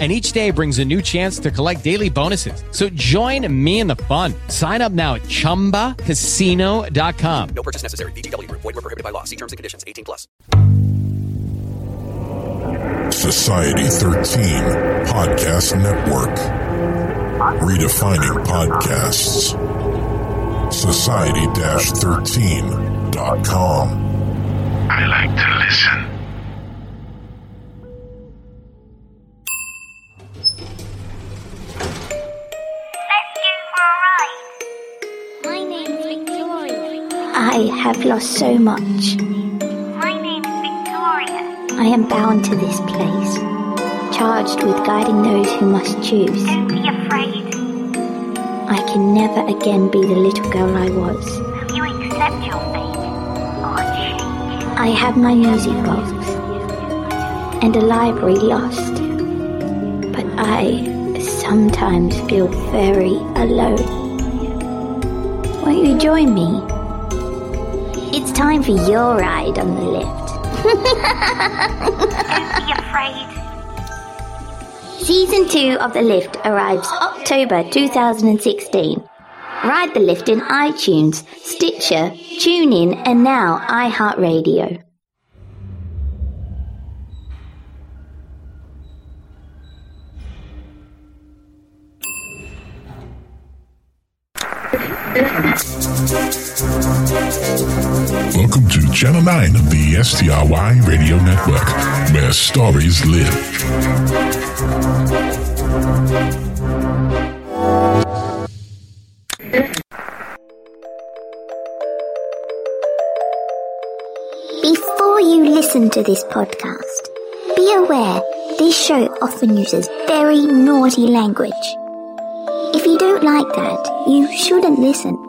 and each day brings a new chance to collect daily bonuses. So join me in the fun. Sign up now at ChumbaCasino.com. No purchase necessary. VGW. Void were prohibited by law. See terms and conditions. 18 plus. Society 13 Podcast Network. Redefining podcasts. Society-13.com. I like to listen. I have lost so much. My name's Victoria. I am bound to this place, charged with guiding those who must choose. Don't be afraid. I can never again be the little girl I was. Will you accept your fate or change? I have my music box and a library lost, but I sometimes feel very alone. Won't you join me? Time for your ride on the lift. Don't be afraid. Season 2 of The Lift arrives October 2016. Ride the lift in iTunes, Stitcher, TuneIn, and now iHeartRadio. Welcome to Channel 9 of the STRY Radio Network, where stories live. Before you listen to this podcast, be aware this show often uses very naughty language. If you don't like that, you shouldn't listen.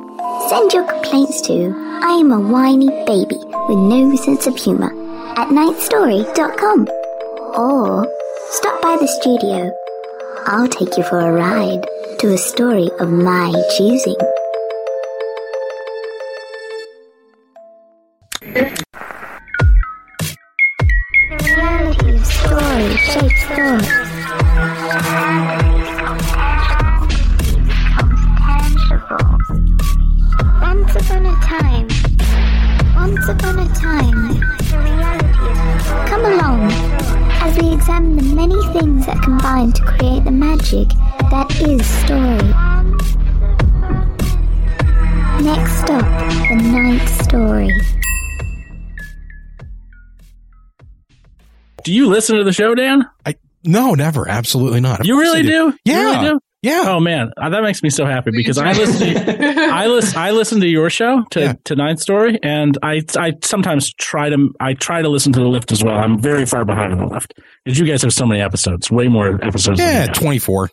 Send your complaints to I am a whiny baby with no sense of humor at ninthstory.com or stop by the studio. I'll take you for a ride to a story of my choosing. Once upon a time, The reality is come along as we examine the many things that combine to create the magic that is story. Next stop, the ninth story. Do you listen to the show, Dan? I no, never, absolutely not. Of You really I do? You Yeah, really do? Yeah. Oh man, uh, that makes me so happy because I listen. To, I listen. I listen to your show to Yeah. to Ninth Story, and I I sometimes try to I try to listen to the lift as well. I'm very far behind on the lift because you guys have so many episodes, way more episodes. yeah, we twenty four.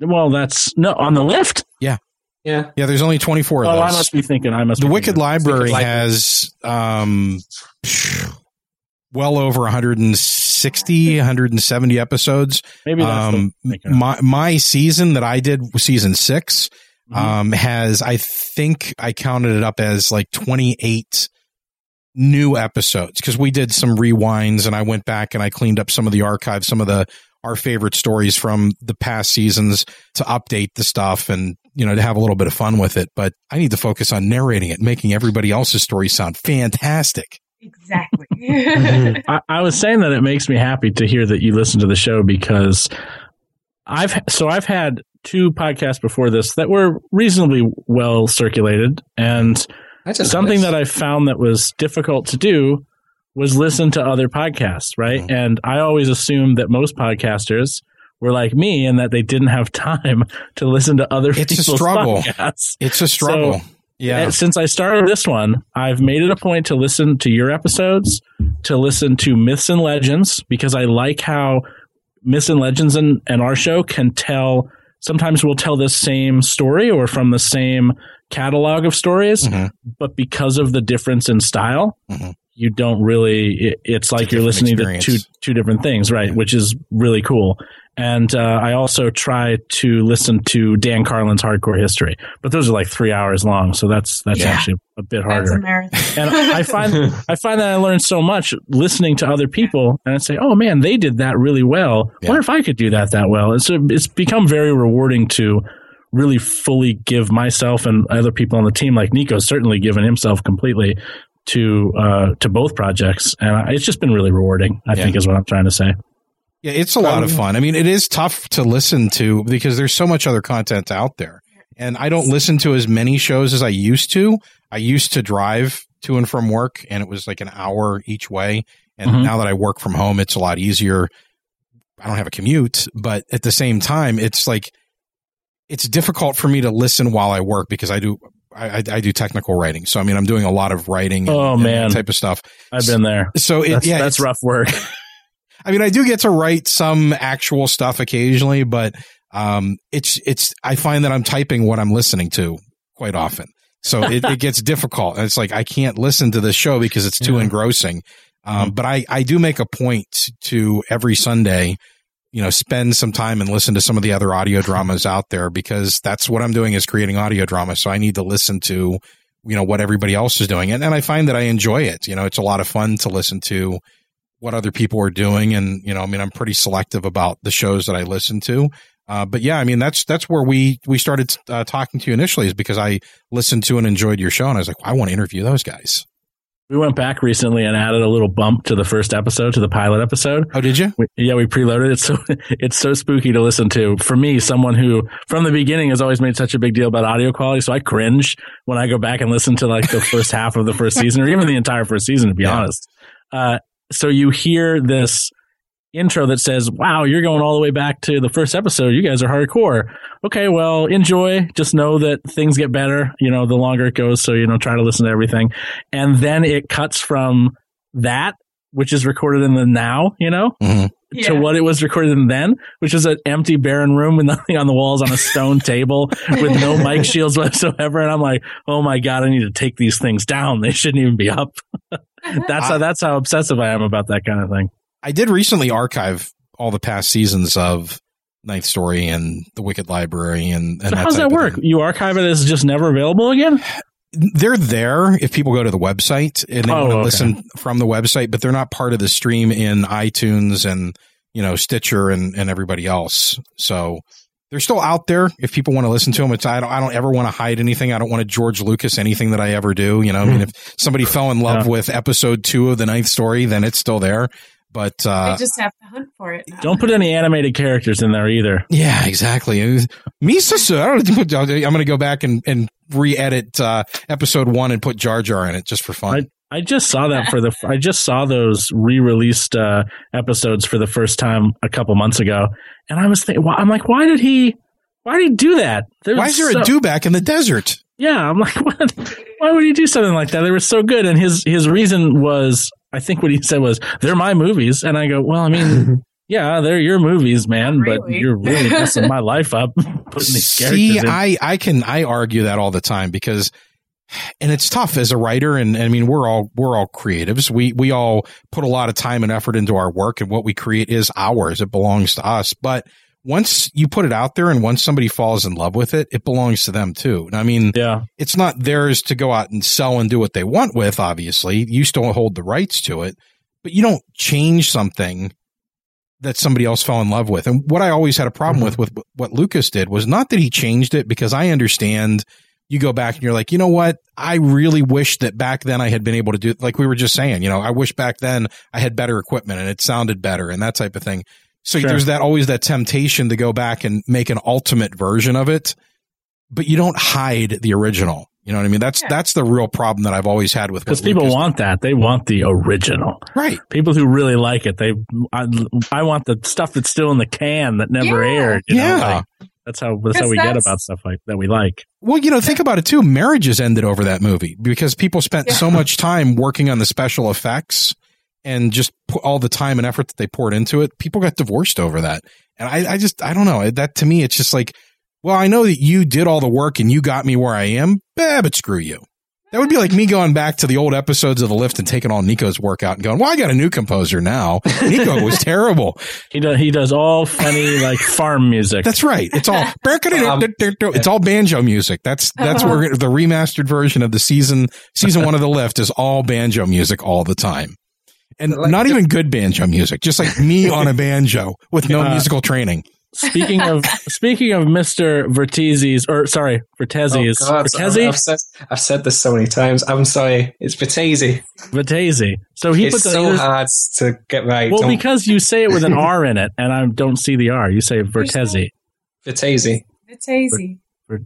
Well, that's no on the lift. Yeah, Yeah. yeah. There's only twenty four of Oh, those. I must be thinking. I must. the be Wicked thinking. Library Library. has um, well over 160, 170 episodes. Maybe that's Um, my my season that I did, season 6 Mhm. um, has I think I counted it up as like twenty eight new episodes because we did some rewinds and I went back and I cleaned up some of the archives, some of the our favorite stories from the past seasons to update the stuff and you know to have a little bit of fun with it. But I need to focus on narrating it, making everybody else's story sound fantastic. Exactly. I, I was saying that it makes me happy to hear that you listen to the show because I've so I've had two podcasts before this that were reasonably well circulated, and something nice. that I found that was difficult to do was listen to other podcasts, right? Mhm. And I always assumed that most podcasters were like me and that they didn't have time to listen to other It's a people's struggle. podcasts. It's a struggle. So- yeah. And since I started this one, I've made it a point to listen to your episodes, to listen to Myths and Legends, because I like how Myths and Legends and, and our show can tell. Sometimes we'll tell the same story or from the same catalog of stories, Mhm. but because of the difference in style, Mhm. you don't really. It, it's like you're different listening to two two different things, right? Which is really cool. And uh, I also try to listen to Dan Carlin's Hardcore History, but those are like three hours long, so that's that's Yeah. actually a bit harder. a and I find I find that I learn so much listening to other people, and I say, "Oh man, they did that really well. Yeah. Wonder if I could do that that well." It's it's become very rewarding to really fully give myself and other people on the team, like Nico's certainly given himself completely to uh, to both projects, and it's just been really rewarding. I Yeah. think is what I'm trying to say. Yeah, it's a lot of fun. I mean, it is tough to listen to because there's so much other content out there. And I don't listen to as many shows as I used to. I used to drive to and from work and it was like an hour each way. And Mhm. now that I work from home, it's a lot easier. I don't have a commute, but at the same time, it's like it's difficult for me to listen while I work because I do I, I, do technical writing. So I mean, I'm doing a lot of writing. And, Oh, man. type of stuff. I've been there. So it, That's, yeah, that's rough work. I mean, I do get to write some actual stuff occasionally, but um, it's it's. I find that I'm typing what I'm listening to quite often, so it, it gets difficult. And it's like I can't listen to this show because it's too Yeah. engrossing. Um, But I I do make a point to every Sunday, you know, spend some time and listen to some of the other audio dramas out there because that's what I'm doing is creating audio drama. So I need to listen to you know what everybody else is doing, and and I find that I enjoy it. You know, it's a lot of fun to listen to what other people are doing and you know i mean i'm pretty selective about the shows that i listen to uh, but yeah i mean that's that's where we we started uh, talking to you initially is because i listened to and enjoyed your show and i was like i want to interview those guys We went back recently and added a little bump to the first episode, to the pilot episode. oh did you We, yeah, we preloaded it, so it's so spooky to listen to. For me, someone who from the beginning has always made such a big deal about audio quality, so I cringe when I go back and listen to like the first half of the first season, or even the entire first season, to be Yeah. honest. Uh, so you hear this intro that says, "Wow, you're going all the way back to the first episode. You guys are hardcore." Okay, well, enjoy. Just know that things get better. You know, the longer it goes, so you know, try to listen to everything, and then it cuts from that, which is recorded in the now. You know, mm-hmm. to Yeah. what it was recorded in then, which is an empty, barren room with nothing on the walls on a stone table with no mic shields whatsoever. And I'm like, oh my god, I need to take these things down. They shouldn't even be up. That's how that's how obsessive I am about that kind of thing. i did recently archive all the past seasons of ninth story and the wicked library and, and So that how does that work? You archive it as just never available again? they're there if people go to the website and they Oh, want to okay. listen from the website, but they're not part of the stream in iTunes and you know Stitcher and, and everybody else. So they're still out there if people want to listen to them. It's I don't I don't ever want to hide anything. I don't want to George Lucas anything that I ever do. You know, I mean, if somebody fell in love Yeah. with episode two of the ninth story, then it's still there. But I uh, just have to hunt for it. Now. Don't put any animated characters in there either. yeah, exactly. It was- Misa, sir. I'm going to go back and, and re-edit uh, episode one and put Jar Jar in it just for fun. I just saw that for the I just saw those re-released uh, episodes for the first time a couple months ago, and I was thinking, I'm like, why did he? Why did he do that? There Why is there a so- dewback in the desert? Yeah, I'm like, what? Why would he do something like that? They were so good, and his his reason was, I think what he said was, "They're my movies," and I go, well, I mean, yeah, they're your movies, man, Not but you're really messing my life up putting these characters See, in. I, I can I argue that all the time because and it's tough as a writer and, I mean we're all we're all creatives. We we all put a lot of time and effort into our work and what we create is ours. It belongs to us. But once you put it out there and once somebody falls in love with it, it belongs to them too. And I mean yeah, it's not theirs to go out and sell and do what they want with, obviously. You still hold the rights to it, but you don't change something that somebody else fell in love with. And what I always had a problem mm-hmm. with with what Lucas did was not that he changed it because I understand you go back and you're like, you know what? I really wish that back then I had been able to do like we were just saying, you know, I wish back then I had better equipment and it sounded better and that type of thing. So Sure. there's that always that temptation to go back and make an ultimate version of it, but you don't hide the original. You know what I mean? That's Yeah. that's the real problem that I've always had with because people Lucas want that. They want the original. right. People who really like it, they. I, I want the stuff that's still in the can that never Yeah. aired. You know? Yeah. Like, that's how that's how Because we get about stuff like that we like. Well, you know, think about it too. Marriages ended over that movie because people spent Yeah. so much time working on the special effects and just put all the time and effort that they poured into it. People got divorced over that. And I, I just, I don't know. That to me, it's just like, well, I know that you did all the work and you got me where I am, eh, but screw you. That would be like me going back to the old episodes of the lift and taking all Nico's workout and going, "Well, I got a new composer now." Nico was terrible. He does he does all funny like farm music. That's right. It's all Um, it's all banjo music. That's that's where the remastered version of the season season one of the lift is all banjo music all the time, and Like not even good banjo music. Just like me on a banjo with no Uh, musical training. Speaking of speaking of Mister Vertezes or sorry Vertezes Oh, God, Vertezi I've said, I've said this so many times. I'm sorry. It's Vitezi. Vertezi. So he It's puts so hard to get right. Well, Don't- because you say it with an R in it, and I don't see the R. You say Vertezi. Vitezi. Vitezi.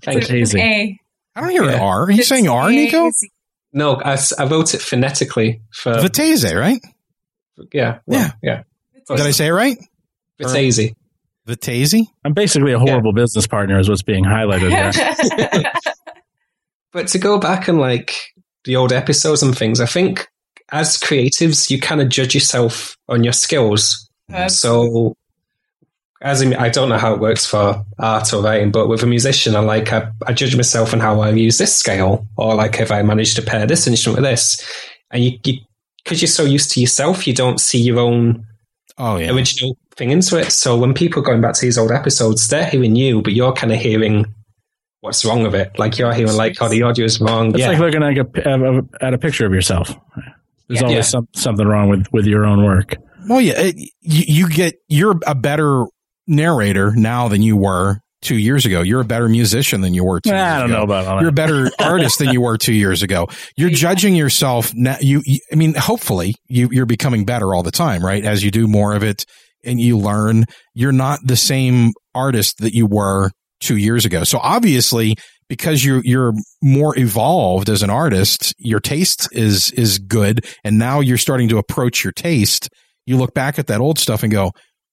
Thank you. With an A. I don't hear an R. Are you saying R, Nico? No, I, I wrote it phonetically for Viteze, right? yeah, well, yeah. Did I say it right? Vitezi. Vitezi. I'm basically a horrible business partner, is what's being highlighted there. But to go back and like the old episodes and things, I think as creatives, you kind of judge yourself on your skills. So, as in, I don't know how it works for art or writing, but with a musician, I like I, I judge myself on how I use this scale, or like if I manage to pair this instrument with this, and you because you, are so used to yourself, you don't see your own oh yeah original thing into it. So when people are going back to these old episodes, they're hearing you, but you're kind of hearing what's wrong with it. Like you're hearing like, oh, the audio is wrong. It's yeah. like looking at a, at a picture of yourself. There's Yeah. always Yeah. some, something wrong with, with your own work. Well, yeah, it, you, you get you're a better narrator now than you were two years ago. You're a better musician than you were two. I years don't ago. know about all You're a better artist than you were two years ago. You're judging yourself now. You, you I mean, hopefully, you you're becoming better all the time, right? As you do more of it and you learn, you're not the same artist that you were two years ago. So obviously, because you're you're more evolved as an artist, your taste is is good, and now you're starting to approach your taste. You look back at that old stuff and go,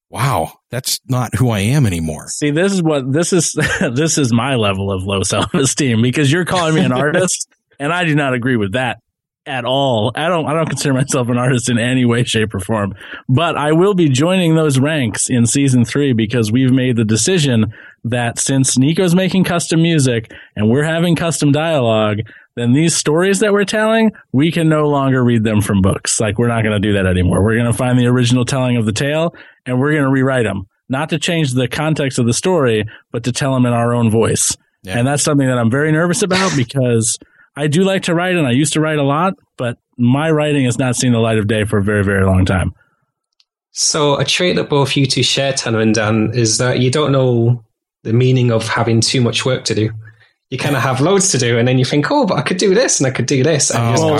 "Wow, that's not who I am anymore." See, this is what this is. this is my level of low self esteem because you're calling me an artist, and I do not agree with that at all. I don't. I don't consider myself an artist in any way, shape, or form. But I will be joining those ranks in season three because we've made the decision that since Nico's making custom music and we're having custom dialogue, then these stories that we're telling, we can no longer read them from books. Like we're not going to do that anymore. We're going to find the original telling of the tale and we're going to rewrite them, not to change the context of the story, but to tell them in our own voice. And that's something that I'm very nervous about because I do like to write and I used to write a lot, but my writing has not seen the light of day for a very, very long time. So a trait that both you two share, Tanner and Dan, is that you don't know the meaning of having too much work to do. You kind of have loads to do, and then you think, "Oh, but I could do this and I could do this." And you just Oh, go,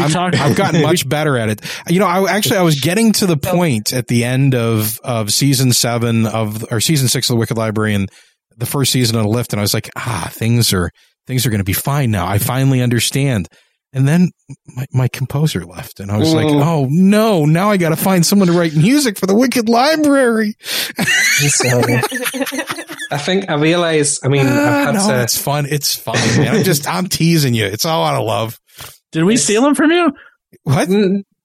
I'm- I've gotten much better at it. You know, I actually I was getting to the point at the end of of season seven of or season six of the Wicked Library and the first season of the Lift, and I was like, ah, things are things are going to be fine now. I finally understand. And then my, my composer left, and I was like, Mm. oh no, now I got to find someone to write music for the Wicked Library. So, I think I realize. I mean, I've had no, to. it's fun. It's fun. Man. I'm just I'm teasing you. It's all out of love. Did we steal them from you? What?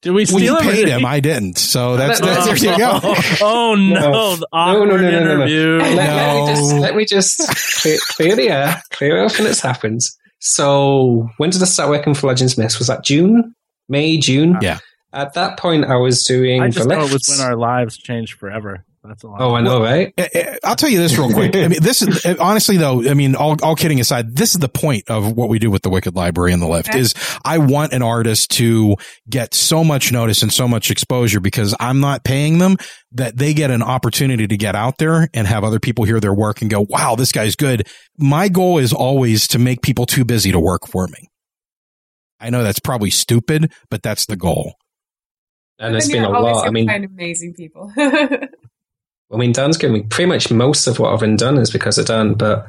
Did we Well, you steal him? paid him. I didn't. So that's, No, no, that's there you go. Oh no! The awkward interview. Let, let me just No. let me just clear, clear the air, clear everything that's happened. So, when did I start working for Legends Myths? Was that June, May, June? Yeah. At that point, I was doing I the just thought it was when our lives changed forever. That's all. Oh, I know, right? Eh, eh, I'll tell you this real quick. I mean, this is eh, honestly though. I mean, all, all kidding aside, this is the point of what we do with the Wicked Library and the Lift. Okay. Is I want an artist to get so much notice and so much exposure because I'm not paying them that they get an opportunity to get out there and have other people hear their work and go, "Wow, this guy's good." My goal is always to make people too busy to work for me. I know that's probably stupid, but that's the goal. And it's been a you're lot. I gonna mean, amazing people. I mean, Dan's given me pretty much most of what I've been done is because of Dan. But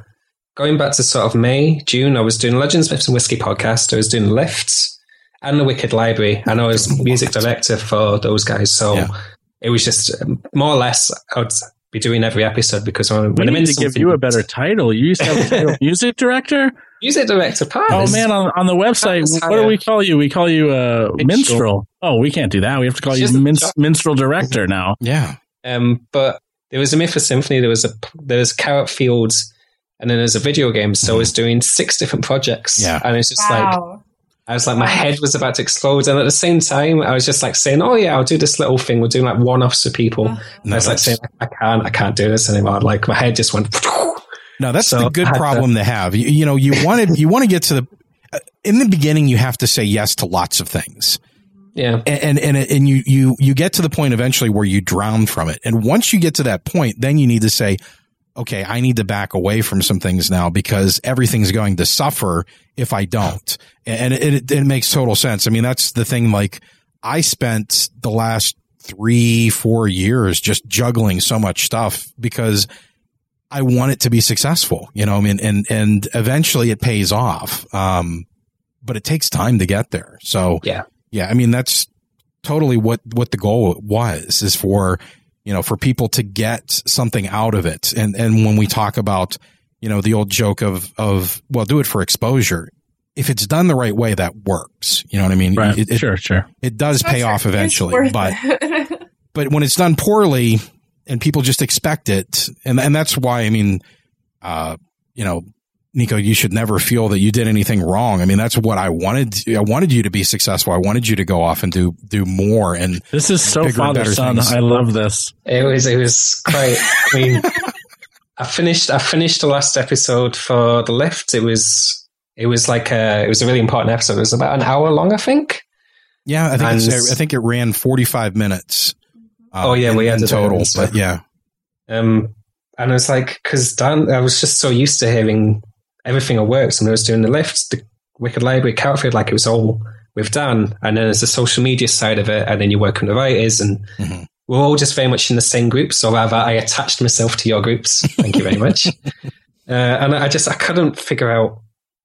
going back to sort of May, June, I was doing Legends, Myths, and Whiskey podcast. I was doing lifts and the Wicked Library, and I was music director for those guys. So Yeah. it was just um, more or less I'd be doing every episode because when, we when I'm in need to give you a better title. You used to have the title music director. music director. Part Oh man, on, on the website, That's what do we call you? We call you uh, minstrel. Minstrel. Oh, we can't do that. We have to call It's you min- minstrel director now. Yeah. Um, but there was a Mythosymphony. There was a there was Carrot Fields, and then there's a video game. So I was doing six different projects. Yeah. And it's just like, I was like, my head was about to explode. And at the same time, I was just like saying, oh, yeah, I'll do this little thing. We're doing like one offs for people. And I was like saying, I can't, I can't do this anymore. Like my head just went, No, that's So the good I had to- problem to have. You, you know, you want to you want to get to the uh, in the beginning. You have to say yes to lots of things, yeah. and and and, and you you you get to the point eventually where you drown from it. And once you get to that point, then you need to say, okay, I need to back away from some things now because everything's going to suffer if I don't. And it, it, it makes total sense. I mean, that's the thing. Like I spent the last three, four years just juggling so much stuff because I want it to be successful, you know, I mean, and, and eventually it pays off. Um, but it takes time to get there. So Yeah. Yeah, I mean, that's totally what, what the goal was is for, you know, for people to get something out of it. And, and when we talk about, you know, the old joke of, of, well, do it for exposure. If it's done the right way, that works. You know what I mean? Right. It, it, sure, sure. it does pay off eventually, but but when it's done poorly and people just expect it, and and that's why I mean, uh, you know, Nico, you should never feel that you did anything wrong. I mean, that's what I wanted. I wanted you to be successful. I wanted you to go off and do do more. And This is so Bigger and father son. things. I love this. It was it was quite. I mean, I finished I finished the last episode for the lift. It was it was like a it was a really important episode. It was about an hour long, I think. yeah, I think And- I think it ran forty five minutes. uh, Oh, yeah, in, we had in to do it, total, but yeah, Um, and I was like, because Dan, I was just so used to hearing everything that works, and I was doing the lift, the Wicked Library, Catfield, like it was all with Dan, and then there's the social media side of it, and then you work with the writers, and Mhm. we're all just very much in the same group. So rather, I attached myself to your groups. Thank you very much. uh, and I just I couldn't figure out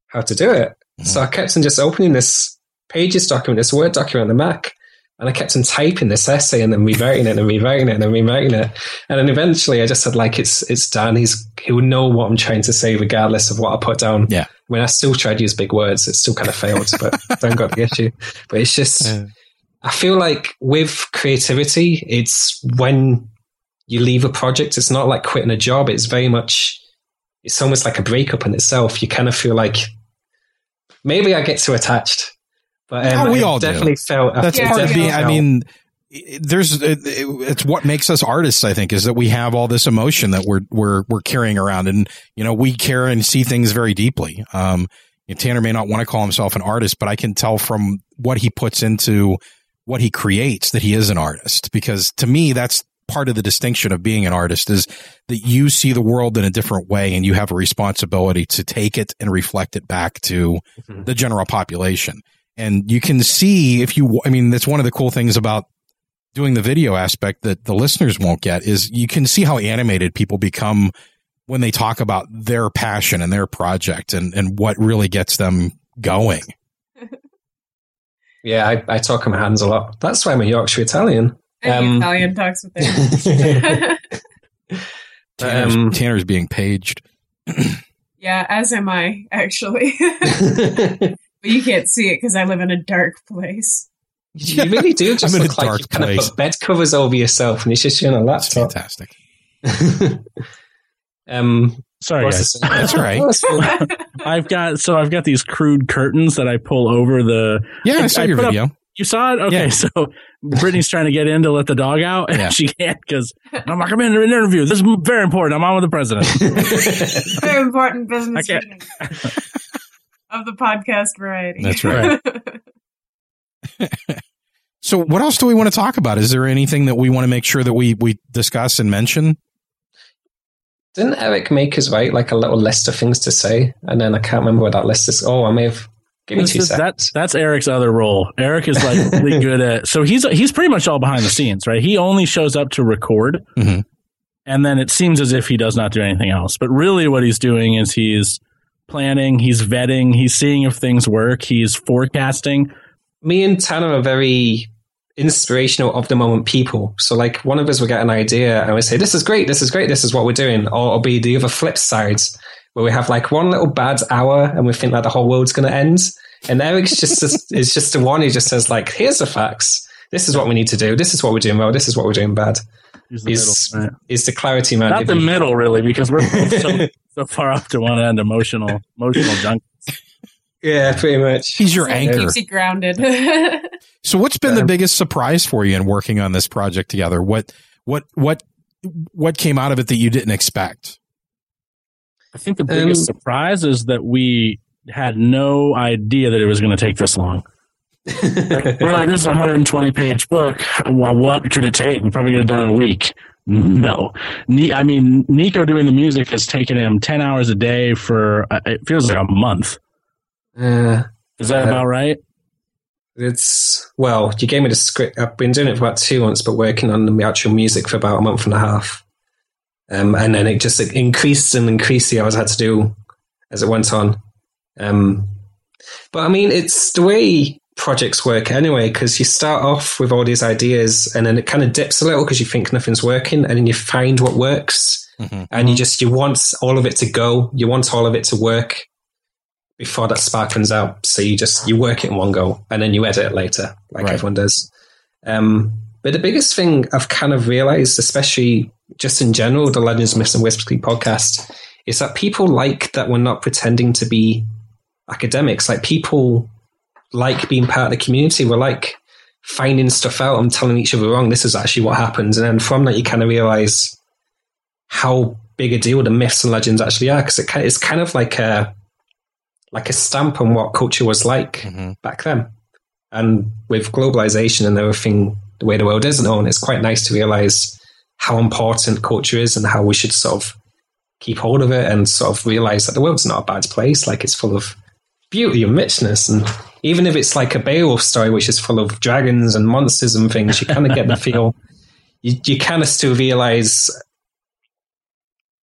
how to do it, so I kept on just opening this Pages document, this Word document on the Mac. And I kept on typing this essay and then rewriting it and rewriting it and then rewriting it. And then eventually I just said, like, it's, it's Dan. He's, he'll know what I'm trying to say regardless of what I put down. Yeah. I mean, I still tried to use big words. It still kind of failed, but don't got the issue. But it's just, I feel like with creativity, it's when you leave a project, it's not like quitting a job. It's very much, it's almost like a breakup in itself. You kind of feel like maybe I get too attached. But um, Oh, we I all do. definitely felt that's Yeah, part of being. I mean, there's it, it- it's what makes us artists. I think is that we have all this emotion that we're we're we're carrying around, and you know we care and see things very deeply. Um, you know, Tanner may not want to call himself an artist, but I can tell from what he puts into what he creates that he is an artist. Because to me, that's part of the distinction of being an artist is that you see the world in a different way, and you have a responsibility to take it and reflect it back to Mhm. the general population. And you can see if you, I mean, that's one of the cool things about doing the video aspect that the listeners won't get is you can see how animated people become when they talk about their passion and their project and, and what really gets them going. Yeah, I, I talk in my hands a lot. That's why I'm a Yorkshire Italian. Any Um, Italian talks with it. Tanner's, Um, Tanner's being paged. yeah, as am I, actually. but you can't see it because I live in a dark place. you really do just I'm in a look like dark you kind place. of put bed covers over yourself and it's just you on a That's laptop. fantastic. um, Sorry, guys. That's all right. That's cool. I've got so I've got these crude curtains that I pull over the. Yeah, I I- saw I your put up- video. You saw it? Okay, Yeah. so Brittany's trying to get in to let the dog out, and Yeah. she can't because I'm like, I'm in an interview. This is very important. I'm on with the president. Very important business I can't- meeting of the podcast variety. That's right. So what else do we want to talk about? Is there anything that we want to make sure that we, we discuss and mention? Didn't Eric make his write like a little list of things to say? And then I can't remember what that list is. Oh, I may have. Give me This two is- seconds. that's that's Eric's other role. Eric is like really good at. So he's he's pretty much all behind the scenes, right? He only shows up to record, Mhm. and then it seems as if he does not do anything else. But really, what he's doing is he's planning, he's vetting, he's seeing if things work, he's forecasting. me and Tanner are very inspirational of the moment people. So like one of us will get an idea and we say, This is great, this is great, this is what we're doing. Or it'll be the other flip sides where we have like one little bad hour and we think like the whole world's gonna end. And Eric's just is just the one who just says like, here's the facts. this is what we need to do. This is what we're doing well. This is what we're doing bad. Use the Is middle, right. is the clarity man? Not the giving- middle, really, because we're so, so far up to one end, emotional, emotional junk. Yeah, pretty much. He's your So anchor. Keeps you grounded. So what's been the Um, biggest surprise for you in working on this project together? What what what what came out of it that you didn't expect? I think the biggest Um, surprise is that we had no idea that it was going to take this long. We're like, this is a 120 page book. Well, what could it take? We probably have done it in a week. No. I mean, Nico doing the music has taken him 10 hours a day for, uh, it feels like a month. Uh, Is that Uh, about right? it's well, you gave me the script. I've been doing it for about two months, but working on the actual music for about a month and a half. Um, and then it just increased and increased the hours I had to do as it went on. Um, but I mean, it's the way projects work anyway, because you start off with all these ideas and then it kind of dips a little because you think nothing's working and then you find what works and you just, you want all of it to go. You want all of it to work before that spark runs out. So you just, you work it in one go and then you edit it later, like Right. everyone does. Um, but the biggest thing I've kind of realized, especially just in general, the Legends, Myths and Whiskey podcast, is that people like that we're not pretending to be academics. Like people like being part of the community. We're like finding stuff out and telling each other wrong. This is actually what happens. And then from that, you kind of realize how big a deal the myths and legends actually are. Cause it, it's kind of like a, like a stamp on what culture was like mm-hmm. back then. And with globalization and everything, the way the world is now, and it's quite nice to realize how important culture is and how we should sort of keep hold of it and sort of realize that the world's not a bad place. Like it's full of beauty and richness. And even if it's like a Beowulf story, which is full of dragons and monsters and things, you kind of get the feel, you, you kind of still realize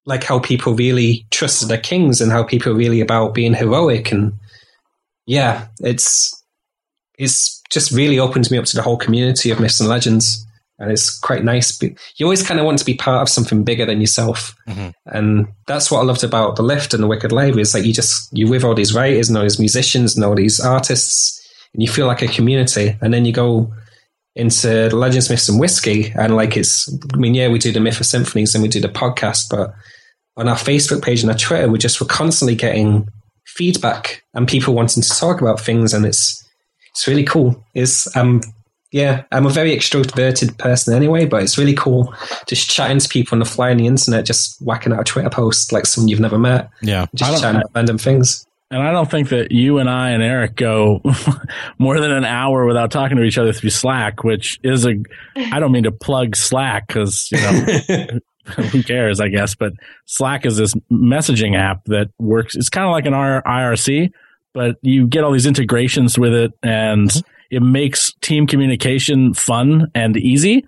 like how people really trusted their kings and how people really about being heroic. And yeah, it's, it's just really opens me up to the whole community of myths and legends. And it's quite nice. You always kind of want to be part of something bigger than yourself. And that's what I loved about The Lift and The Wicked Library is that you just, you're with all these writers and all these musicians and all these artists and you feel like a community. And then you go into the Legends, Myths and Whiskey and like it's, I mean, yeah, we do the Mythosymphonies and we do the podcast, but on our Facebook page and our Twitter, we just, we're constantly getting feedback and people wanting to talk about things. And it's, it's really cool. It's, um, yeah, I'm a very extroverted person anyway, but it's really cool just chatting to people on the fly on the internet, just whacking out a Twitter post like someone you've never met, Yeah. I just don't- chatting about random things. And I don't think that you and I and Eric go more than an hour without talking to each other through Slack, which is a, I don't mean to plug Slack because, you know, who cares, I guess. But Slack is this messaging app that works. It's kind of like an IRC, but you get all these integrations with it and mm-hmm. It makes team communication fun and easy.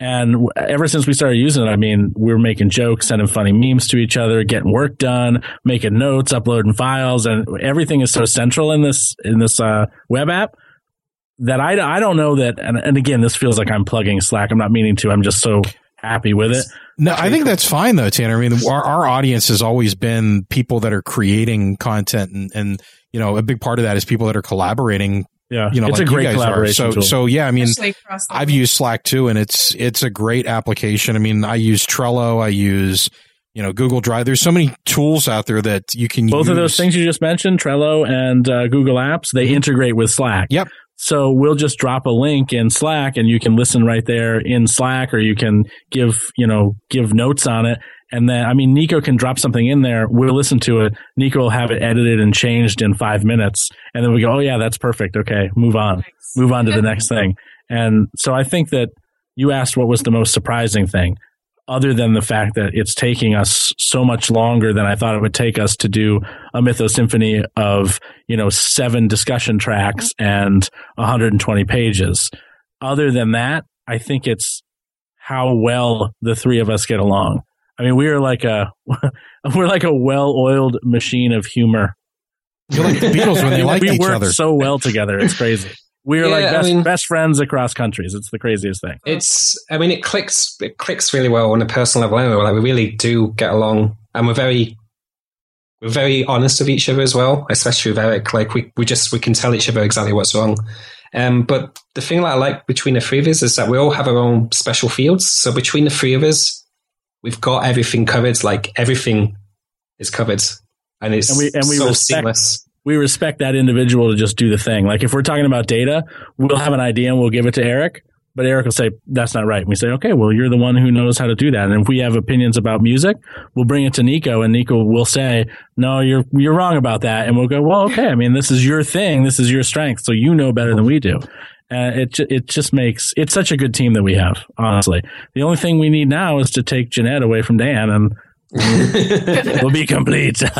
And ever since we started using it, I mean, we were making jokes, sending funny memes to each other, getting work done, making notes, uploading files, and everything is so central in this in this uh, web app that I, I don't know that. And, and again, this feels like I'm plugging Slack. I'm not meaning to. I'm just so happy with it. No, I think that's fine though, Tanner. I mean, our, our audience has always been people that are creating content, and, and you know, a big part of that is people that are collaborating. Yeah, You know, it's like a great guys are. collaboration So, tool. so yeah, I mean, Especially across the I've used Slack too, and it's it's a great application. I mean, I use Trello, I use you know Google Drive. There's so many tools out there that you can Both use. of those things you just mentioned, Trello and uh, Google Apps, they integrate with Slack. Yep. So we'll just drop a link in Slack and you can listen right there in Slack or you can give, you know, give notes on it. And then, I mean, Nico can drop something in there. We'll listen to it. Nico will have it edited and changed in five minutes. And then we go, oh, yeah, that's perfect. Okay, move on. Move on to the next thing. And so I think that you asked what was the most surprising thing, other than the fact that it's taking us so much longer than I thought it would take us to do a Mythosymphony of, you know, seven discussion tracks and 120 pages. Other than that, I think it's how well the three of us get along. I mean, we are like a we're like a well-oiled machine of humor. You're like the Beatles when they like we each work other. so well together. It's crazy. We are Yeah, like I best, mean- best friends across countries. It's the craziest thing. It's, I mean, it clicks, it clicks really well on a personal level anyway. Like we really do get along and we're very, we're very honest with each other as well, especially with Eric. Like we, we just, we can tell each other exactly what's wrong. Um, but the thing that I like between the three of us is that we all have our own special fields. So between the three of us, we've got everything covered. Like everything is covered, and it's And we and we so respect seamless. we respect that individual to just do the thing. Like if we're talking about data, we'll have an idea and we'll give it to Eric. But Eric will say that's not right. And we say, okay, well, you're the one who knows how to do that. And if we have opinions about music, we'll bring it to Nico, and Nico will say, no, you're you're wrong about that. And we'll go, well, okay. I mean, this is your thing. This is your strength. So you know better than we do. Uh, it ju- it just makes it's such a good team that we have. Honestly, the only thing we need now is to take Jeanette away from Dan, and we'll be complete.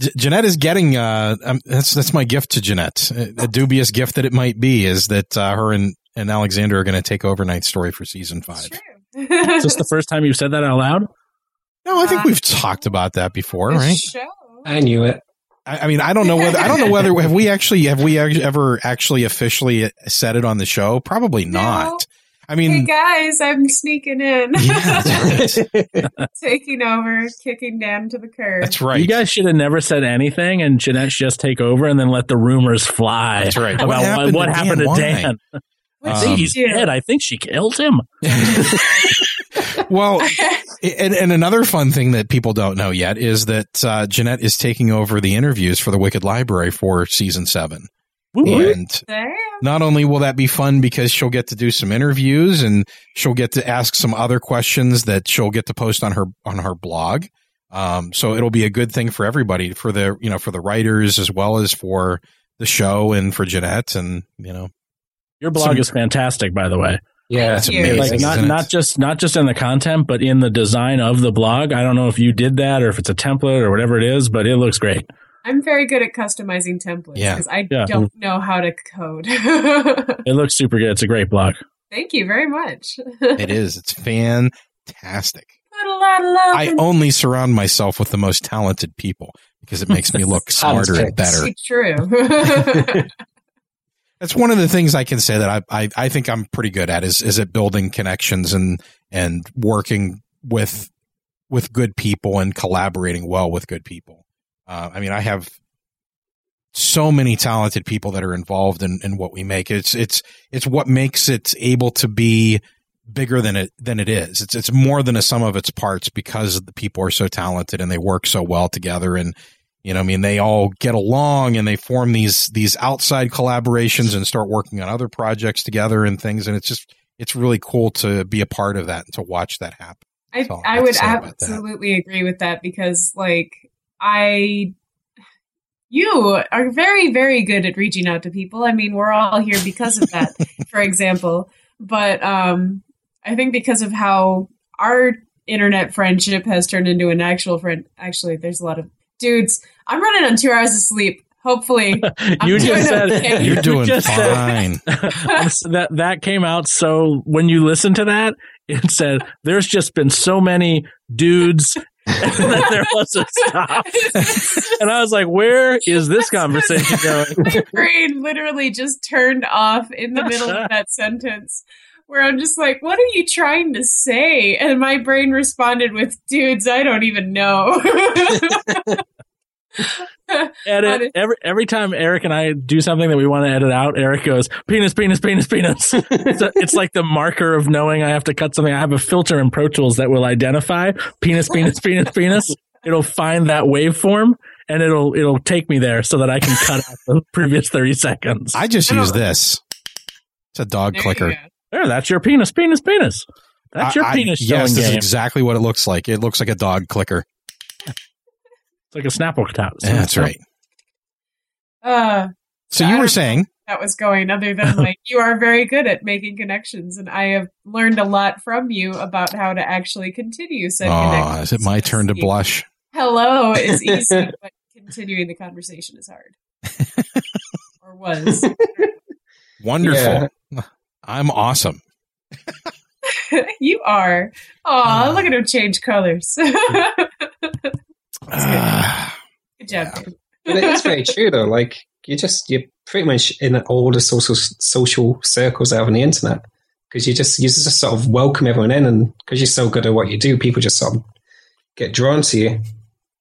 J- Jeanette is getting uh um, that's that's my gift to Jeanette. A, a dubious gift that it might be is that uh, her and and Alexander are going to take over Ninth Story for season five. is this the first time you've said that out loud? No, I think we've talked about that before, right? I knew it. I, I mean, I don't know whether I don't know whether have we actually have we ever actually officially said it on the show? Probably not. I hey mean, guys, I'm sneaking in, yeah, right. taking over, kicking Dan to the curb. That's right. You guys should have never said anything, and Jeanette should just take over and then let the rumors fly. That's right. About What what happened what to happened Dan? to Dan. I Um, think he's dead. I think she killed him. well, and, and another fun thing that people don't know yet is that uh, Jeanette is taking over the interviews for the Wicked Library for season seven. And Damn. not only will that be fun because she'll get to do some interviews and she'll get to ask some other questions that she'll get to post on her on her blog. Um, so it'll be a good thing for everybody, for the you know for the writers as well as for the show and for Jeanette and you know Your blog Some- is fantastic, by the way. Yeah, That's amazing, Like not isn't just not just in the content, but in the design of the blog. I don't know if you did that or if it's a template or whatever it is, but it looks great. I'm very good at customizing templates Yeah. because I Yeah. don't mm-hmm. know how to code. It looks super good. It's a great blog. Thank you very much. it is it's fantastic. Put a lot of love I in- only surround myself with the most talented people because it makes me look smarter and better. It's true. That's one of the things I can say that I, I, I think I'm pretty good at is is at building connections and and working with with good people and collaborating well with good people. Uh, I mean, I have so many talented people that are involved in, in what we make. It's it's it's what makes it able to be bigger than it than it is. It's it's more than a sum of its parts because the people are so talented and they work so well together and you know, I mean, they all get along and they form these these outside collaborations and start working on other projects together and things. And it's just it's really cool to be a part of that and to watch that happen. I, all I would absolutely agree with that because, like, I, you are very, very good at reaching out to people. I mean, we're all here because of that, for example. But um, I think because of how our internet friendship has turned into an actual friend. Actually, there's a lot of dudes. I'm running on two hours of sleep. Hopefully, I'm you doing just said okay. You're doing just fine. That that came out so when you listen to that it said there's just been so many dudes that there was a stop and i was like where is this conversation going my brain literally just turned off in the middle of that sentence where I'm just like, what are you trying to say? And my brain responded with, dudes, I don't even know. Edit. Every every time eric and i do something that we want to edit out eric goes penis penis penis penis. It's, a- it's like the marker of knowing i have to cut something. I have a filter in pro tools that will identify penis penis penis penis. It'll find that waveform and it'll it'll take me there so that i can cut out the previous 30 seconds. I just use this. It's a dog clicker. there that's your penis penis penis. That's your I- I- penis yes, showing this is game. exactly what it looks like. It looks like a dog clicker. It's like a snapple tap Yeah, that's right. uh, So you don't were saying that was going other than like, you are very good at making connections. And I have learned a lot from you about how to actually continue said Oh, connections. is it my turn to blush? Hello is easy, but continuing the conversation is hard. or was. Wonderful. I'm awesome. you are. Aw, look at him change colors. Ah, Good job. Dave. But it is very true though. Like you just you're pretty much in all the social social circles out on the internet because you just you just sort of welcome everyone in, and because you're so good at what you do, people just sort of get drawn to you.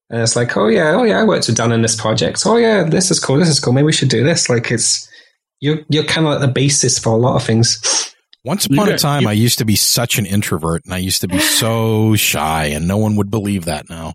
And it's like, oh yeah, oh yeah, I worked with Dan on this project. Oh yeah, this is cool. This is cool. Maybe we should do this. Like it's you're you're kind of like the basis for a lot of things. Once upon a time, I used to be such an introvert and I used to be so shy, and no one would believe that now.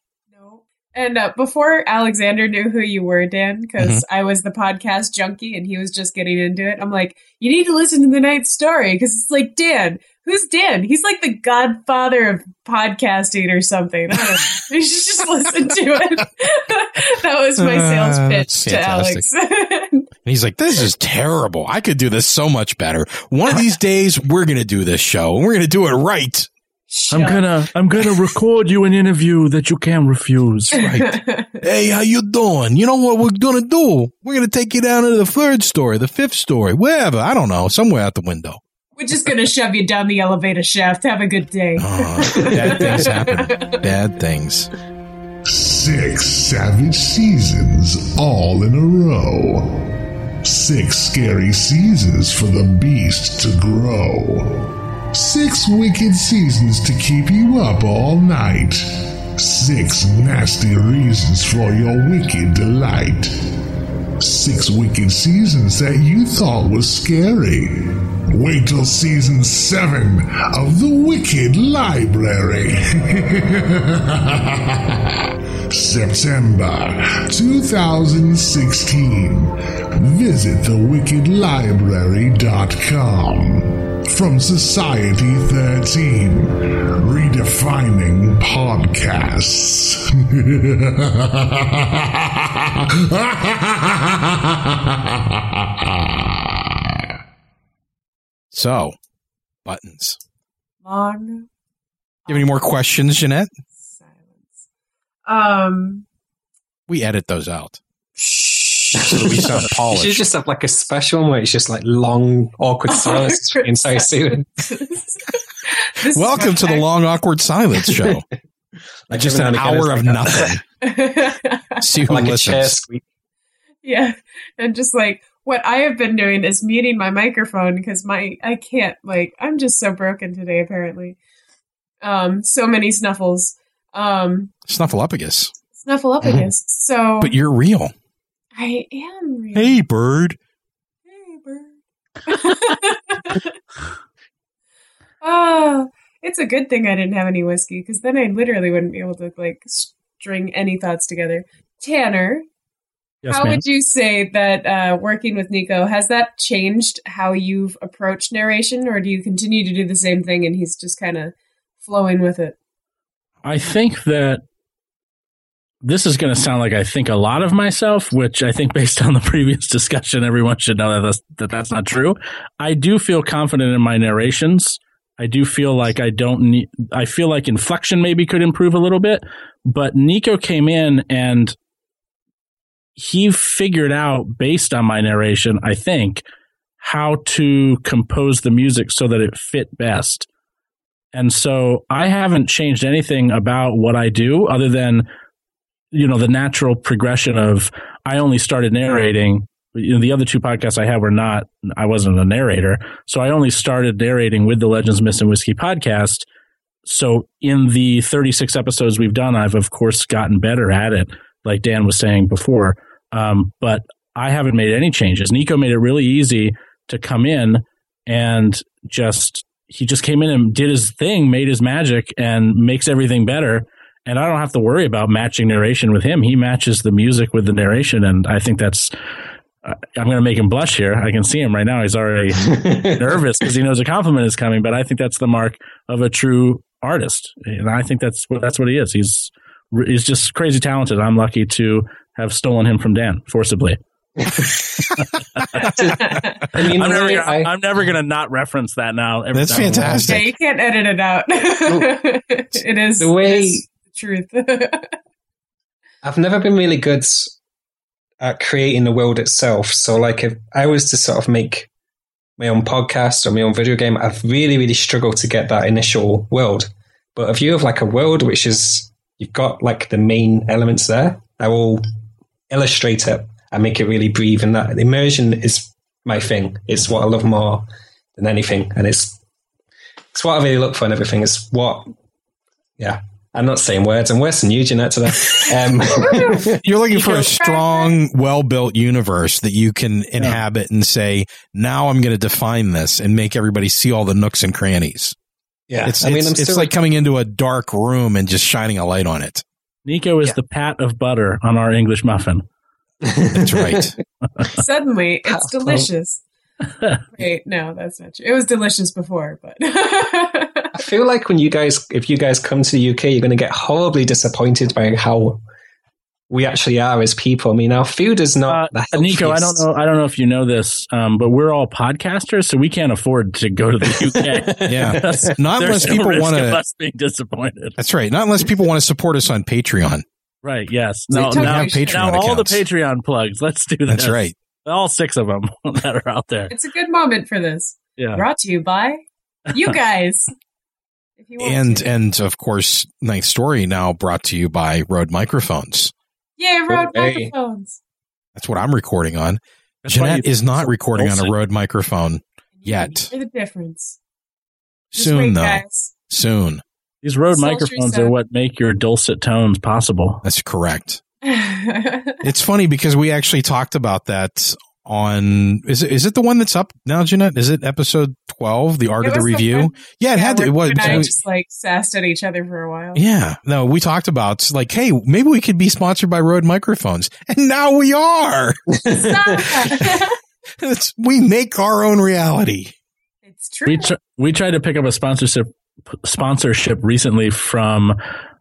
And uh, before Alexander knew who you were, Dan, because I was the podcast junkie and he was just getting into it, I'm like, you need to listen to the ninth story because it's like Dan. Who's Dan? He's like the godfather of podcasting or something. I you should just listen to it. that was my sales Uh, pitch to. Alex. And he's like, this is terrible. I could do this so much better. One of these days, we're going to do this show and we're going to do it right. I'm gonna I'm gonna record you an interview that you can't refuse. Right. hey, how you doing? You know what we're going to do? We're going to take you down to the third story, the fifth story, wherever. I don't know, somewhere out the window. We're just going to shove you down the elevator shaft. Have a good day. Bad things happen. Bad things. Six savage seasons all in a row. Six scary seasons for the beast to grow. Six wicked seasons to keep you up all night. Six nasty reasons for your wicked delight. Six wicked seasons that you thought was scary. Wait till season seven of The Wicked Library. September 2016. Visit thewickedlibrary.com. From Society 13, redefining podcasts. So, buttons. Long. You have any more questions, Jeanette? Um, We edit those out. So that we sound You polished. should just have like a special one where it's just like long, awkward silence inside soon. Welcome to the long, awkward silence show. Like just every an now and again, hour of like nothing. See who like listens. yeah. And just like what I have been doing is muting my microphone because my, I can't, like, I'm just so broken today, apparently. Um, so many snuffles. Um, Snuffleupagus. snuffleupagus. So But you're real. I am. Hey, bird. Hey bird. Oh, it's a good thing I didn't have any whiskey because then I literally wouldn't be able to like string any thoughts together. Tanner, Yes, how ma'am. would you say that uh, working with Nico has that changed how you've approached narration, or do you continue to do the same thing and he's just kind of flowing with it? I think that this is going to sound like I think a lot of myself, which I think based on the previous discussion, everyone should know that that's, that that's not true. I do feel confident in my narrations. I do feel like I don't need, I feel like inflection maybe could improve a little bit, but Nico came in and he figured out based on my narration, I think, how to compose the music so that it fit best. And so I haven't changed anything about what I do other than, you know, the natural progression of I only started narrating. You know, the other two podcasts I had were not, I wasn't a narrator. So I only started narrating with the Legends Myths and Whiskey podcast. So in the 36 episodes we've done, I've of course gotten better at it, like Dan was saying before. Um, but I haven't made any changes. Nico made it really easy to come in and just he just came in and did his thing, made his magic, and makes everything better. And I don't have to worry about matching narration with him. He matches the music with the narration, and I think that's. I- I'm going to make him blush here. I can see him right now. He's already nervous because he knows a compliment is coming. But I think that's the mark of a true artist, and I think that's what that's what he is. He's he's just crazy talented. I'm lucky to have stolen him from Dan forcibly. I mean, I'm never, gonna, I- I'm never gonna not reference that now. every That's time. fantastic. Yeah, you can't edit it out. it is The way- it is the truth. I've never been really good at creating the world itself. So, like, if I was to sort of make my own podcast or my own video game, I've really, really struggled to get that initial world. But if you have like a world which is you've got like the main elements there, I will illustrate it and make it really breathe. And that immersion is my thing. It's what I love more than anything, and it's it's what I really look for in everything. It's what, yeah, I'm not saying words. I'm worse than you, Jeanette, today. Um, You're looking for a strong, well built universe that you can inhabit and say, now I'm going to define this and make everybody see all the nooks and crannies. yeah, It's, I mean, it's, I'm it's still like coming into a dark room and just shining a light on it. Nico is the pat of butter on our English muffin. That's right. Suddenly, it's delicious. Wait, no, that's not true. It was delicious before, but I feel like when you guys, if you guys come to the UK, you're going to get horribly disappointed by how we actually are as people. I mean, our food is not the Uh, Nico, I don't know. I don't know if you know this, um, but we're all podcasters, so we can't afford to go to the UK. Yeah. There's Not unless no people wanna- of us being disappointed. That's right. Not unless people want to support us on Patreon. Right? Yes. No. totally Now. Patreon now all the. Patreon plugs. Let's do that. That's right. All six of them that are out there. it's a good moment for this. Yeah. Brought to you by you guys. If you want And to. and of course, Ninth Story now brought to you by Rode Microphones. yeah, Rode Hey. microphones. That's what I'm recording on. That's Jeanette is not recording on a Dulcet. Rode microphone You Yet. the difference. Just soon, wait, though. guys. Soon. These Rode Sultry microphones are what make your dulcet tones possible. That's correct. It's funny because we actually talked about that on is it is it the one that's up now, Jeanette? Is it episode twelve, the art of the was the review? yeah, it Yeah, had to. where It was. you and I just like sassed at each other for a while. Yeah, no, we talked about like, hey, maybe we could be sponsored by Rode microphones, and now we are. It's- we make our own reality. it's true. We tr- we tried to pick up a sponsorship sponsorship recently from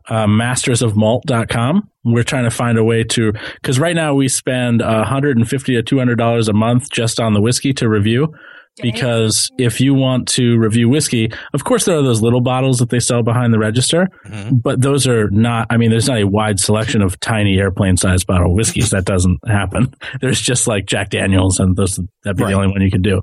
uh, mastersofmalt.com. We're trying to find a way to because right now we spend 150 to 200 dollars a month just on the whiskey to review. Because if you want to review whiskey, of course there are those little bottles that they sell behind the register, but those are not. I mean, there's not a wide selection of tiny airplane sized bottle whiskeys. That doesn't happen. There's just like Jack Daniels, and those that'd be Right. the only one you could do.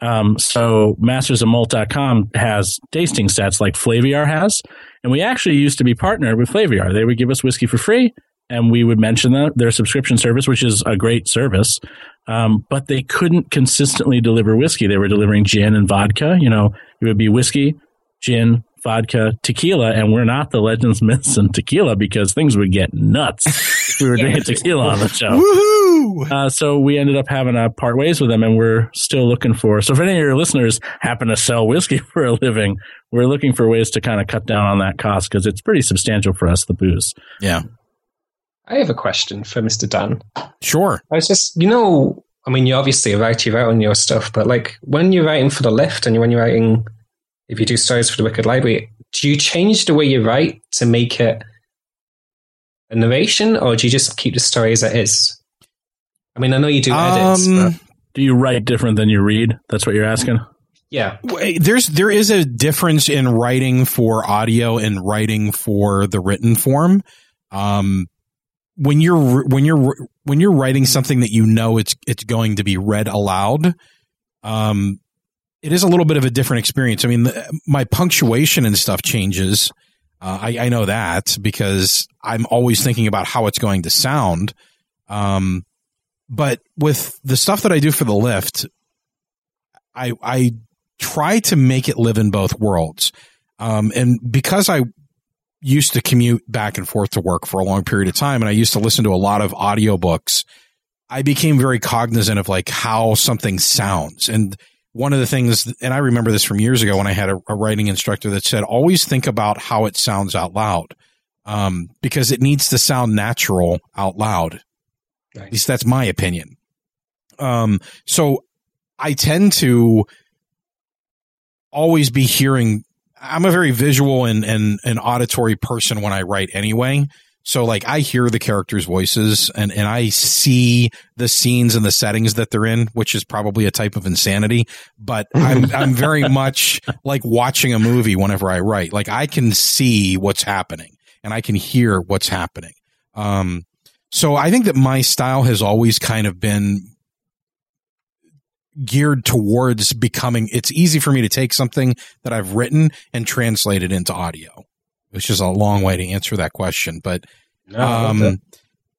Um, so mastersofmalt.com has tasting sets like Flaviar has. And we actually used to be partnered with Flaviar. They would give us whiskey for free and we would mention them, their subscription service, which is a great service. Um, but they couldn't consistently deliver whiskey. They were delivering gin and vodka. You know, it would be whiskey, gin, vodka, tequila, and we're not the legends, myths, and tequila because things would get nuts if we were drinking tequila on the show. Woohoo! Uh, so we ended up having to part ways with them, and we're still looking for. So if any of your listeners happen to sell whiskey for a living, we're looking for ways to kind of cut down on that cost because it's pretty substantial for us, the booze. Yeah, I have a question for Mr. Dan. sure. I was just, you know, I mean, you obviously write, you write on your stuff, but like when you're writing for the lift and when you're writing, if you do stories for the Wicked Library, do you change the way you write to make it a narration or do you just keep the story as it is? I mean, I know you do edits, Um, but Do you write different than you read? That's what you're asking. yeah. There's there is a difference in writing for audio and writing for the written form. Um, when you're when you're when you're writing something that you know it's it's going to be read aloud, um, it is a little bit of a different experience. I mean, the, my punctuation and stuff changes. Uh, I, I know that because I'm always thinking about how it's going to sound. Um, but with the stuff that I do for the lift, I I try to make it live in both worlds. Um, and because I used to commute back and forth to work for a long period of time and I used to listen to a lot of audiobooks, I became very cognizant of like how something sounds. And one of the things, and I remember this from years ago when I had a, a writing instructor that said, always think about how it sounds out loud. Um, because it needs to sound natural out loud. At least that's my opinion. Um, so I tend to always be hearing. I'm a very visual and, and, and auditory person when I write anyway. So like I hear the characters' voices and, and I see the scenes and the settings that they're in, which is probably a type of insanity. But I'm I'm very much like watching a movie whenever I write. Like I can see what's happening and I can hear what's happening. Um, so I think that my style has always kind of been geared towards becoming it's easy for me to take something that I've written and translate it into audio. Which is a long way to answer that question, but No, I um.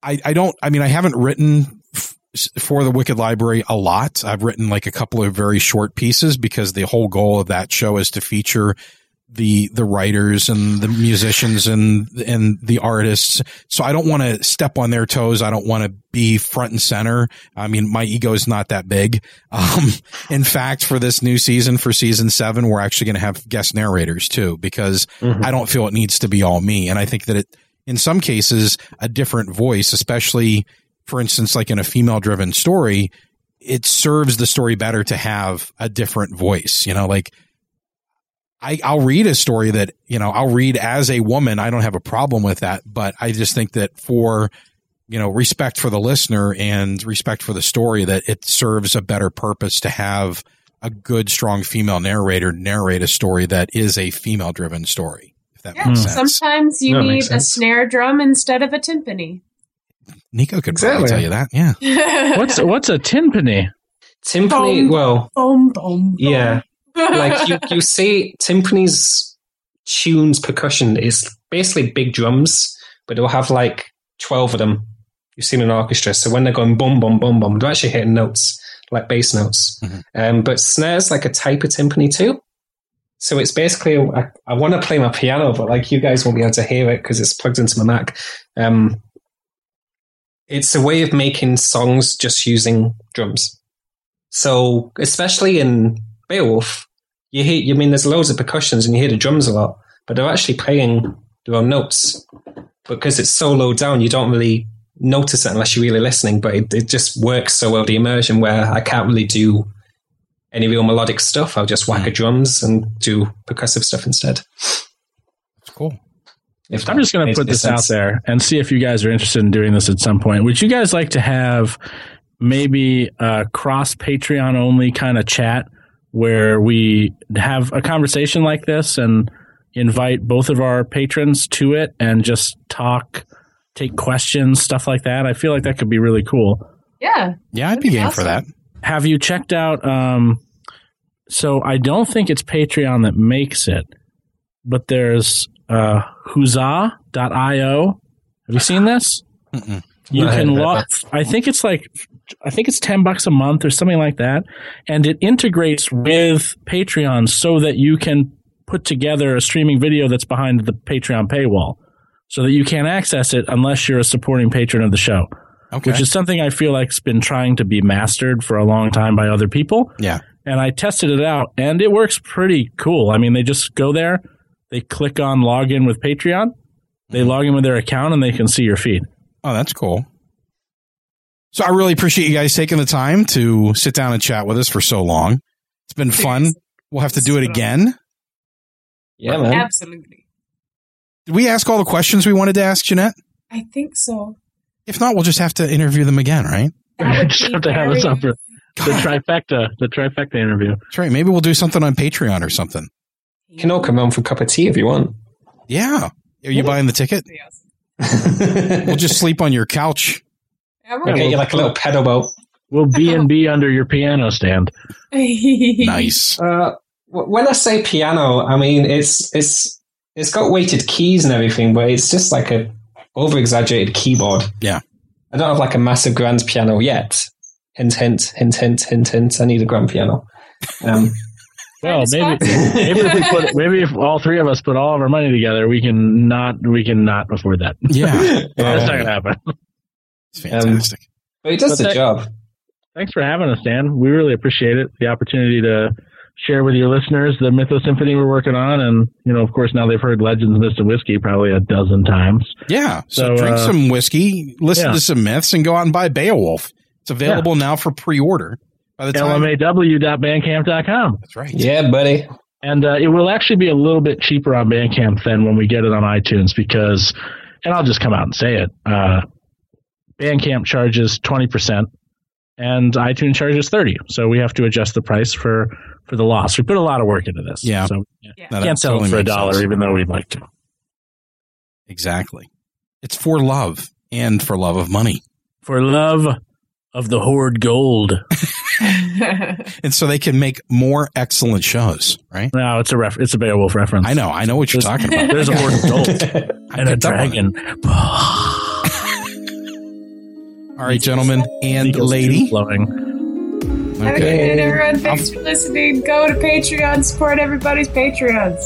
I, I don't. I mean, I haven't written f- for the Wicked Library a lot. I've written like a couple of very short pieces because the whole goal of that show is to feature the the writers and the musicians and and the artists. So I don't want to step on their toes. I don't want to be front and center. I mean, my ego is not that big. Um, in fact, for this new season, for season seven, we're actually going to have guest narrators too, because I don't feel it needs to be all me. And I think that it, in some cases, a different voice, especially for instance, like in a female driven story, it serves the story better to have a different voice. You know, like I, I'll read a story that, you know, I'll read as a woman. I don't have a problem with that, but I just think that for, you know, respect for the listener and respect for the story, that it serves a better purpose to have a good, strong female narrator narrate a story that is a female driven story. If that Yeah, makes sense. sometimes you No, need a snare drum instead of a timpani. Nico could probably tell you that. Yeah. What's what's a timpani? Timpani, well, boom, boom. yeah. Like you, you see timpani's tunes percussion is basically big drums, but they'll have like 12 of them. You've seen an orchestra. So when they're going boom, boom, boom, boom, they're actually hitting notes, like bass notes. Um, but snare's like a type of timpani too. So it's basically, I, I want to play my piano, but like you guys won't be able to hear it because it's plugged into my Mac. Um, it's a way of making songs just using drums. So, especially in Beowulf, you hear, you mean there's loads of percussions and you hear the drums a lot, but they're actually playing their own notes. Because it's so low down, you don't really notice it unless you're really listening, but it, it just works so well, the immersion, where I can't really do any real melodic stuff. I'll just whack hmm. a drums and do percussive stuff instead. That's cool. If I'm just going to put this sense. out there and see if you guys are interested in doing this at some point. Would you guys like to have maybe a cross Patreon only kind of chat where we have a conversation like this and invite both of our patrons to it and just talk, take questions, stuff like that? I feel like that could be really cool. Yeah. Yeah, I'd be game for that. Have you checked out? Um, so I don't think it's Patreon that makes it, but there's uh, Huzzah.io. Have you seen this? Mm-mm. You can log. I think it's like, I think it's ten bucks a month or something like that, and it integrates with Patreon so that you can put together a streaming video that's behind the Patreon paywall, so that you can't access it unless you're a supporting patron of the show. Okay. Which is something I feel like's been trying to be mastered for a long time by other people. Yeah. And I tested it out, and it works pretty cool. I mean, they just go there, they click on login with Patreon, they mm-hmm. log in with their account, and they can see your feed. Oh, that's cool. So I really appreciate you guys taking the time to sit down and chat with us for so long. It's been fun. We'll have to do it again. Yeah, man. Absolutely. Did we ask all the questions we wanted to ask, Jeanette? I think so. If not, we'll just have to interview them again, right? That just have to have us very- up for the trifecta, the trifecta interview. That's right. Maybe we'll do something on Patreon or something. You can all come on for a cup of tea if you want. Yeah. Are you buying the ticket? We'll just sleep on your couch. Yeah, We'll get you like a little pedal boat. We'll B and B under your piano stand. Nice. Uh, when I say piano, I mean it's it's it's got weighted keys and everything, but it's just like a over exaggerated keyboard. Yeah. I don't have like a massive grand piano yet. Hint, hint, hint, hint, hint, hint. I need a grand piano. Um, Well, maybe maybe if we put maybe if all three of us put all of our money together, we can not we can not afford that. Yeah. That's not gonna happen. It's fantastic. but it does But the that- job. Thanks for having us, Dan. We really appreciate it. The opportunity to share with your listeners the Mythosymphony we're working on, and you know, of course, now they've heard Legends Myths and Whiskey probably a dozen times. yeah. So, So, drink uh, some whiskey, listen yeah. to some myths, and go out and buy Beowulf. It's available now for pre order. By the time. lmaw.bandcamp.com. That's right. Yeah, buddy. And uh, it will actually be a little bit cheaper on Bandcamp than when we get it on iTunes because, and I'll just come out and say it, uh, Bandcamp charges 20% and iTunes charges 30 So we have to adjust the price for, for the loss. We put a lot of work into this. Yeah. So yeah. No, can't sell totally it for a dollar, sense. even though we'd like to. Exactly. It's for love and for love of money. For love of the hoard gold. And so they can make more excellent shows, right? No, it's a ref- it's a Beowulf reference. I know. I know what you're talking about. There's a hoard of gold and a picked up on it. dragon. All right, gentlemen and Eagles lady. flowing. Have a good night, everyone. Thanks for listening. Go to Patreon. Support everybody's Patreons.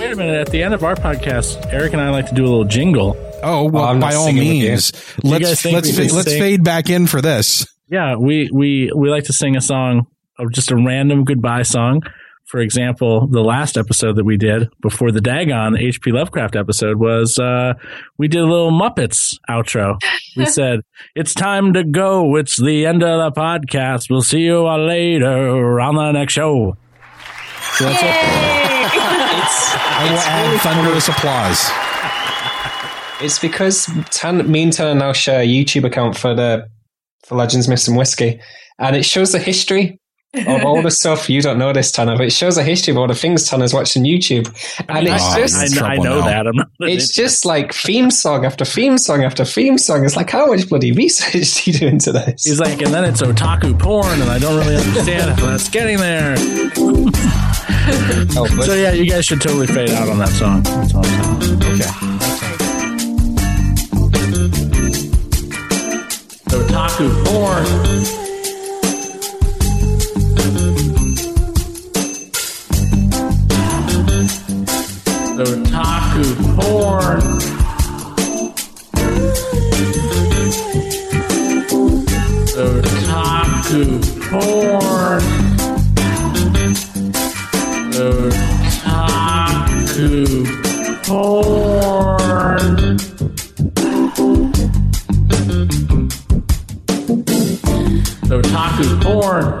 Wait a minute. At the end of our podcast, Eric and I like to do a little jingle. Oh well, I'm by all singing with you. means, let's let's fa- let's fade back in for this. Yeah, we we we like to sing a song of just a random goodbye song. For example, the last episode that we did before the Dagon HP Lovecraft episode was uh we did a little Muppets outro. We said, "It's time to go. It's the end of the podcast. We'll see you all later on the next show." So that's it. I will add thunderous applause. It's because Tan, me and Tanner now share a YouTube account for the for Legends Myths and Whiskey, and it shows the history of all the stuff. You don't know this, Tanner, but it shows a history of all the things Tanner's watched on YouTube, and it's Oh, just I, I know now. that. I'm it's just like theme song after theme song after theme song. It's like how much bloody research do you do into this? He's like, and then it's otaku porn, and I don't really understand how that's getting there. oh, but So yeah, you guys should totally fade out on that song. That's all Okay. Otaku porn. Otaku porn. Otaku porn. Otaku porn. the otaku porn.